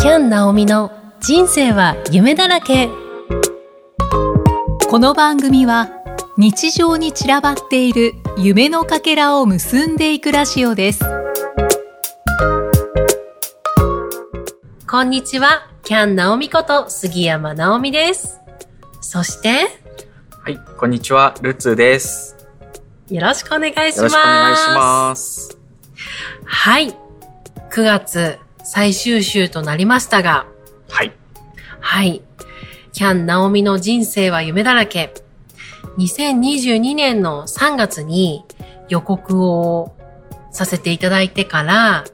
キャン・ナオミの人生は夢だらけ。この番組は日常に散らばっている夢のかけらを結んでいくラジオです。こんにちは。キャン・ナオミこと杉山ナオミです。そして？はい、こんにちは、ルツーです。よろしくお願いします。よろしくお願いします。はい。9月最終週となりましたがはい、はい。キャン・ナオミの人生は夢だらけ。2022年の3月に予告をさせていただいてから、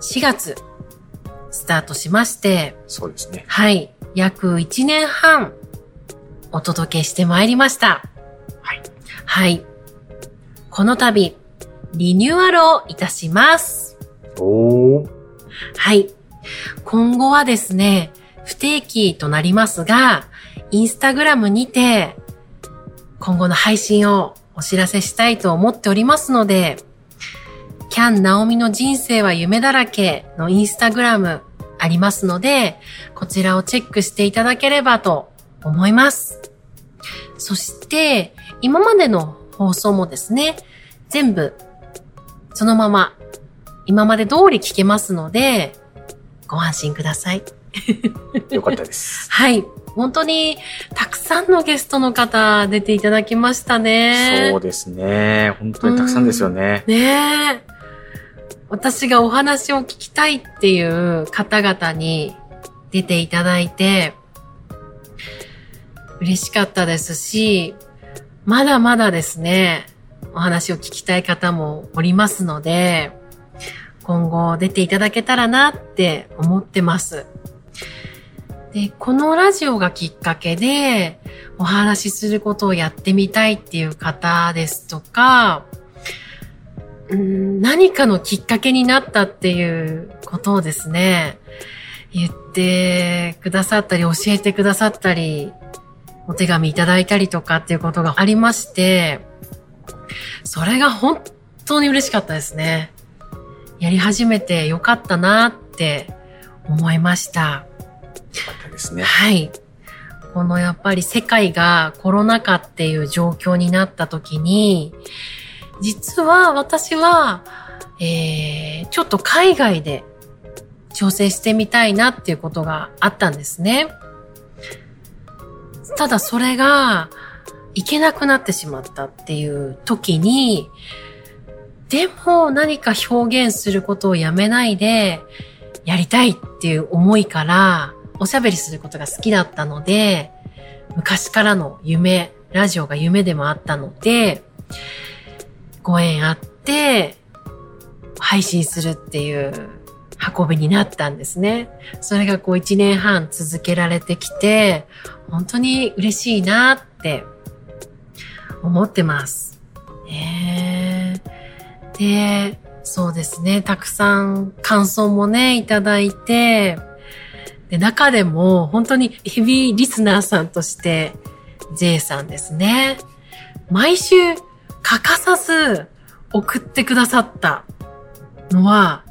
4月、スタートしまして、そうですね。はい。約1年半、お届けしてまいりました。はい。はい。この度、リニューアルをいたします。おー。はい。今後はですね、不定期となりますが、インスタグラムにて、今後の配信をお知らせしたいと思っておりますので、キャン・ナオミの人生は夢だらけのインスタグラムありますので、こちらをチェックしていただければと思います。そして、今までの放送もですね、全部、そのまま今まで通り聞けますので、ご安心ください。よかったです。はい。本当に、たくさんのゲストの方出ていただきましたね。そうですね。本当にたくさんですよね。ねえ。私がお話を聞きたいっていう方々に出ていただいて、嬉しかったですし、まだまだですね、お話を聞きたい方もおりますので、今後出ていただけたらなって思ってます。で、このラジオがきっかけでお話しすることをやってみたいっていう方ですとか、ん何かのきっかけになったっていうことをですね、言ってくださったり、教えてくださったり、お手紙いただいたりとかっていうことがありまして、それが本当に嬉しかったですね。やり始めてよかったなって思いました。よかったですね。はい。このやっぱり世界がコロナ禍っていう状況になった時に、実は私は、えー、ちょっと海外で調整してみたいなっていうことがあったんですね。ただそれが、いけなくなってしまったっていう時に、でも何か表現することをやめないで、やりたいっていう思いから、おしゃべりすることが好きだったので、昔からの夢、ラジオが夢でもあったので、ご縁あって、配信するっていう運びになったんですね。それがこう一年半続けられてきて、本当に嬉しいなって思ってます。で、そうですね、たくさん感想もね、いただいて、で、中でも本当にヘビーリスナーさんとして、J さんですね。毎週欠かさず送ってくださったのは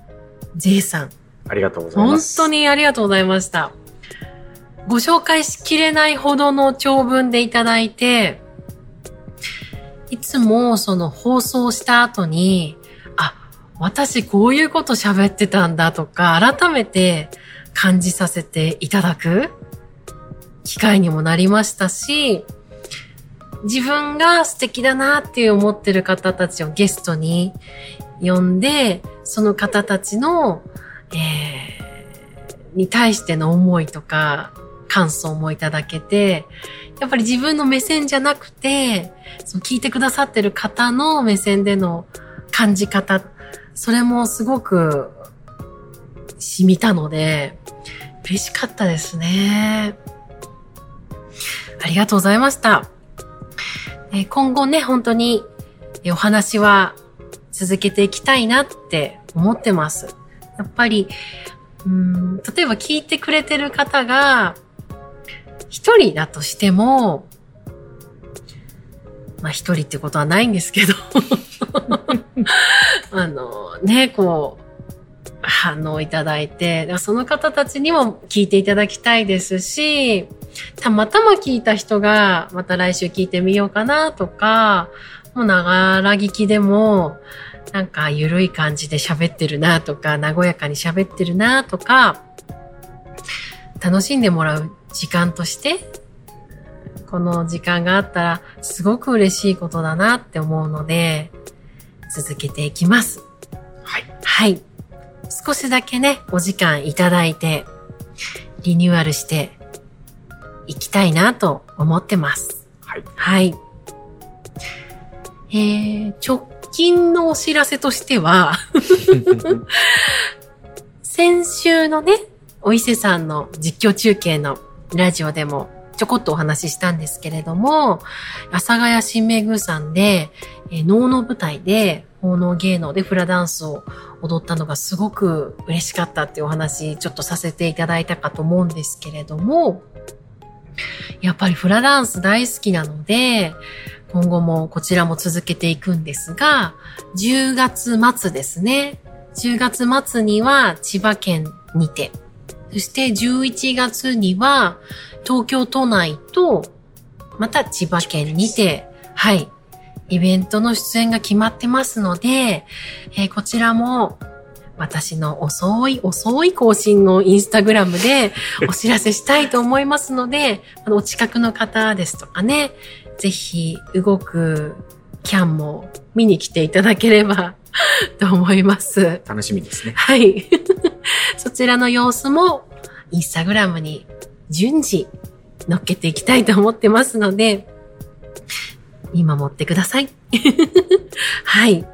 J さん。ありがとうござい本ます。当にありがとうございました。ご紹介しきれないほどの長文でいただいて、いつもその放送した後に、あ、私こういうこと喋ってたんだとか、改めて感じさせていただく機会にもなりましたし、自分が素敵だなっていう思ってる方たちをゲストに呼んで、その方たちの、えーに対しての思いとか感想もいただけて、やっぱり自分の目線じゃなくて、その聞いてくださってる方の目線での感じ方っ、それもすごく染みたので、嬉しかったですね。ありがとうございました。え今後ね、本当にお話は続けていきたいなって思ってます。やっぱり、うん例えば聞いてくれてる方が一人だとしても、まあ一人ってことはないんですけど、あのね、こう、反応いただいて、その方たちにも聞いていただきたいですし、たまたま聞いた人がまた来週聞いてみようかなとか、もうながら聞きでも、なんか緩い感じで喋ってるなとか、和やかに喋ってるなとか、楽しんでもらう時間として、この時間があったらすごく嬉しいことだなって思うので、続けていきます。はい。はい。少しだけね、お時間いただいて、リニューアルしていきたいなと思ってます。はい。はい。えー、直近のお知らせとしては 先週のね、お伊勢さんの実況中継のラジオでもちょこっとお話ししたんですけれども、阿佐ヶ谷新明宮さんで、えー、能の舞台で、奉納芸能でフラダンスを踊ったのがすごく嬉しかったっていうお話、ちょっとさせていただいたかと思うんですけれども、やっぱりフラダンス大好きなので、今後もこちらも続けていくんですが、10月末ですね。10月末には千葉県にて、そして11月には東京都内と、また千葉県にて、はい、イベントの出演が決まってますので、えー、こちらも私の遅い遅い更新のインスタグラムでお知らせしたいと思いますので、あのお近くの方ですとかね、ぜひ動くキャンも見に来ていただければ と思います。楽しみですね。はい。そちらの様子もインスタグラムに順次乗っけていきたいと思ってますので、見守ってください。はい。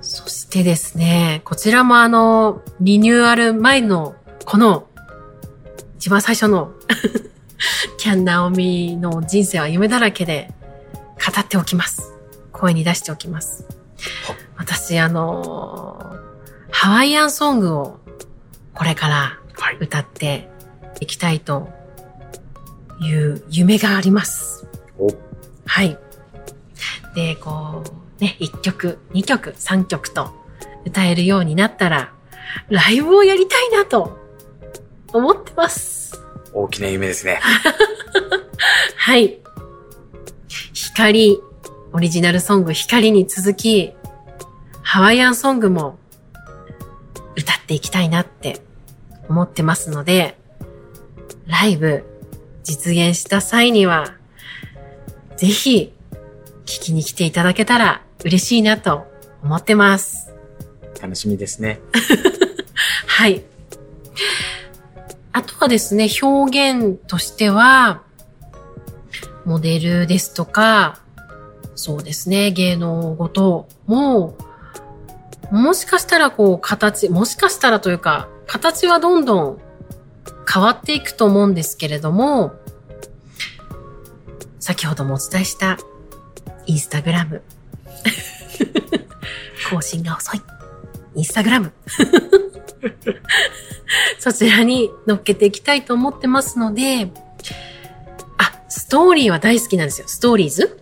そしてですね、こちらもあの、リニューアル前の、この、一番最初の キャン・ナオミの人生は夢だらけで語っておきます。声に出しておきます。私、あの、ハワイアンソングをこれから歌っていきたいという夢があります。はい。で、こう、ね、1曲、2曲、3曲と歌えるようになったら、ライブをやりたいなと思ってます。大きな夢ですね。はい。光、オリジナルソング光に続き、ハワイアンソングも歌っていきたいなって思ってますので、ライブ実現した際には、ぜひ、聞きに来ていただけたら嬉しいなと思ってます。楽しみですね。はい。あとはですね、表現としては、モデルですとか、そうですね、芸能ごとも、もしかしたらこう形、もしかしたらというか、形はどんどん変わっていくと思うんですけれども、先ほどもお伝えしたインスタグラム。更新が遅い。インスタグラム。そちらに乗っけていきたいと思ってますので、あ、ストーリーは大好きなんですよ。ストーリーズ？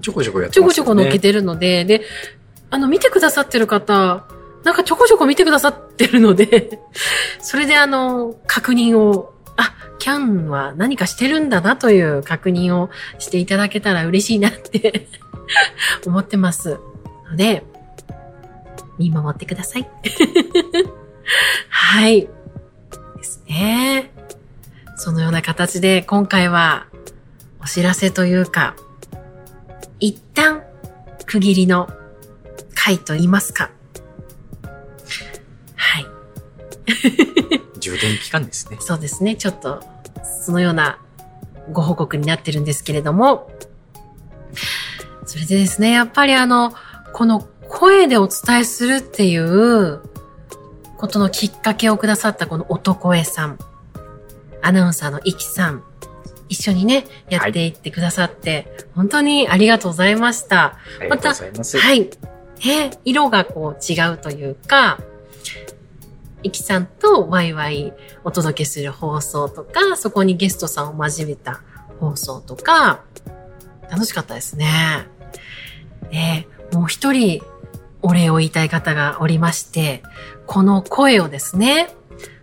ちょこちょこやってますね。ちょこちょこ乗っけてるので、で、あの、見てくださってる方、なんかちょこちょこ見てくださってるので それであの、確認をあ、キャンは何かしてるんだなという確認をしていただけたら嬉しいなって 思ってます。ので、見守ってください。はい。ですね。そのような形で今回はお知らせというか、一旦区切りの回と言いますか。はい。充電期間ですね。そうですね。ちょっと、そのようなご報告になってるんですけれども、それでですね、やっぱりあの、この声でお伝えするっていうことのきっかけをくださったこの男絵さん、アナウンサーのイキさん、一緒にね、やっていってくださって、はい、本当にありがとうございました。また、はい。え、色がこう違うというか、イキさんとワイワイお届けする放送とか、そこにゲストさんを交えた放送とか、楽しかったですね。で、もう一人、お礼を言いたい方がおりまして、この声をですね、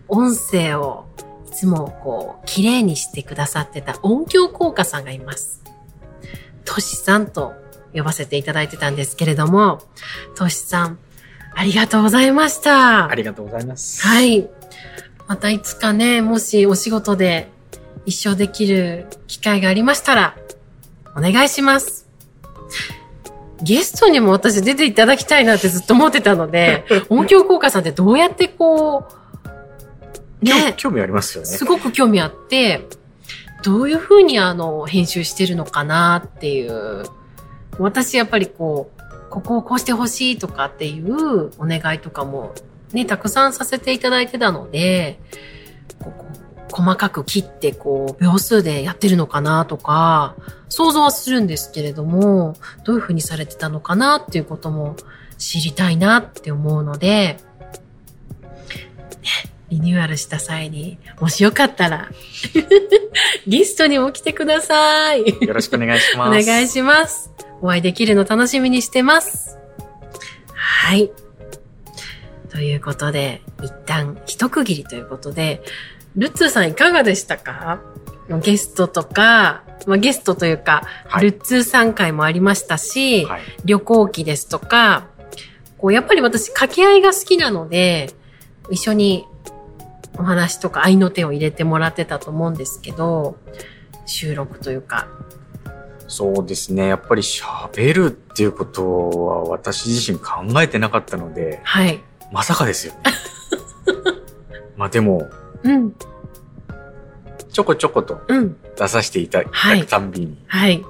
音声をいつもこう、綺麗にしてくださってた音響効果さんがいます。としさんと呼ばせていただいてたんですけれども、としさん、ありがとうございました。ありがとうございます。はい。またいつかね、もしお仕事で一緒できる機会がありましたら、お願いします。ゲストにも私出ていただきたいなってずっと思ってたので、音響効果さんってどうやってこう、ね、興味ありますよね。すごく興味あって、どういうふうにあの、編集してるのかなっていう。私やっぱりこう、ここをこうしてほしいとかっていうお願いとかもね、たくさんさせていただいてたので、こうこう細かく切ってこう、秒数でやってるのかなとか、想像はするんですけれども、どういうふうにされてたのかなっていうことも知りたいなって思うので、リニューアルした際に、もしよかったら、ゲストにも来てください。よろしくお願いしおます。願いします。お会いできるの楽しみにしてます。はい。ということで、一旦一区切りということで、ルッツーさんいかがでしたか？ゲストとか、まあ、ゲストというか、はいルッツーさん会もありましたし、はい。旅行記ですとか、こう、やっぱり私掛け合いが好きなので、一緒にお話とか合いの手を入れてもらってたと思うんですけど、収録というか、そうですね。やっぱり喋るっていうことは私自身考えてなかったので、はい。まさかですよね。まあでも、うん、ちょこちょことうん、出させていただはいくたんびに、はい。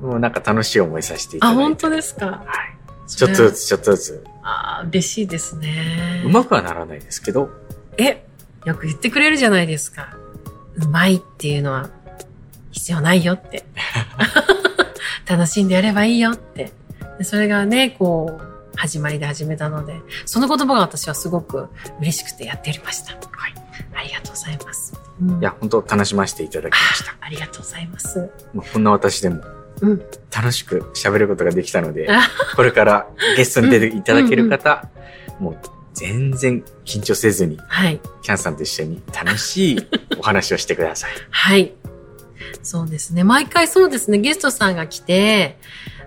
もうなんか楽しい思いさせていたあ、だいて。本当ですか？はい。ちょっとずつ、ちょっとずつ。あー嬉しいですね。うまくはならないですけど、え、よく言ってくれるじゃないですか。うまいっていうのは必要ないよって。楽しんでやればいいよって。でそれがね、こう、始まりで始めたので、その言葉が私はすごく嬉しくてやっておりました。はい。ありがとうございます。うんいや、本当楽しませていただきました。ありがとうございます。まあこんな私でもうん。楽しく喋ることができたのであ、これからゲストに出ていただける方、もう全然緊張せずに、はい。キャンさんと一緒に楽しいお話をしてください。はい。そうですね。毎回そうですね。ゲストさんが来て、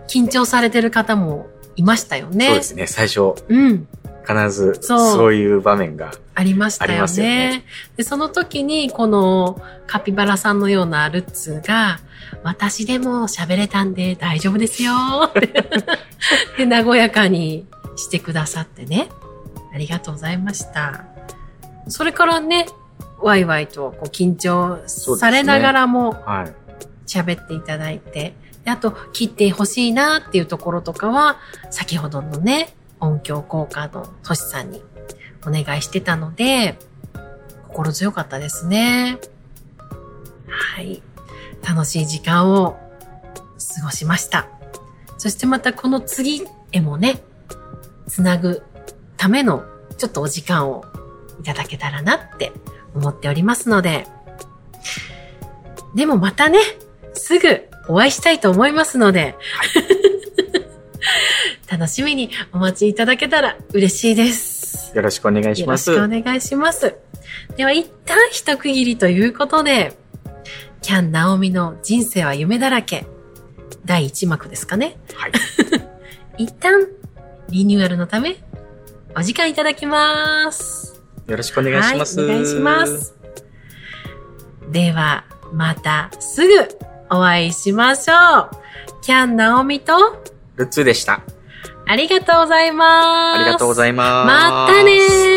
緊張されてる方もいましたよね。そうですね。最初、うん。必ずそういう場面が、ありましたよね。ねで、その時に、このカピバラさんのようなルッツが、私でも喋れたんで大丈夫ですよって。で、和やかにしてくださってね。ありがとうございました。それからね、ワイワイとこう緊張されながらもはい。喋っていただいて、であと、切ってほしいなっていうところとかは、先ほどのね、音響効果のトシさんにお願いしてたので、心強かったですね。はい。楽しい時間を過ごしました。そしてまたこの次へもね、つなぐためのちょっとお時間をいただけたらなって思っておりますので、でもまたね、すぐお会いしたいと思いますので、楽しみにお待ちいただけたら嬉しいです。よろしくお願いしよろします。くお願いします。では一旦一区切りということで、キャン・ナオミの人生は夢だらけ、第1幕ですかね。はい。一旦リニューアルのため、お時間いただきます。よろしくお願いします。はい、お願いします。では、またすぐお会いしましょう。キャン・ナオミと、ルッツーでした。ありがとうございます。ありがとうございます。またねー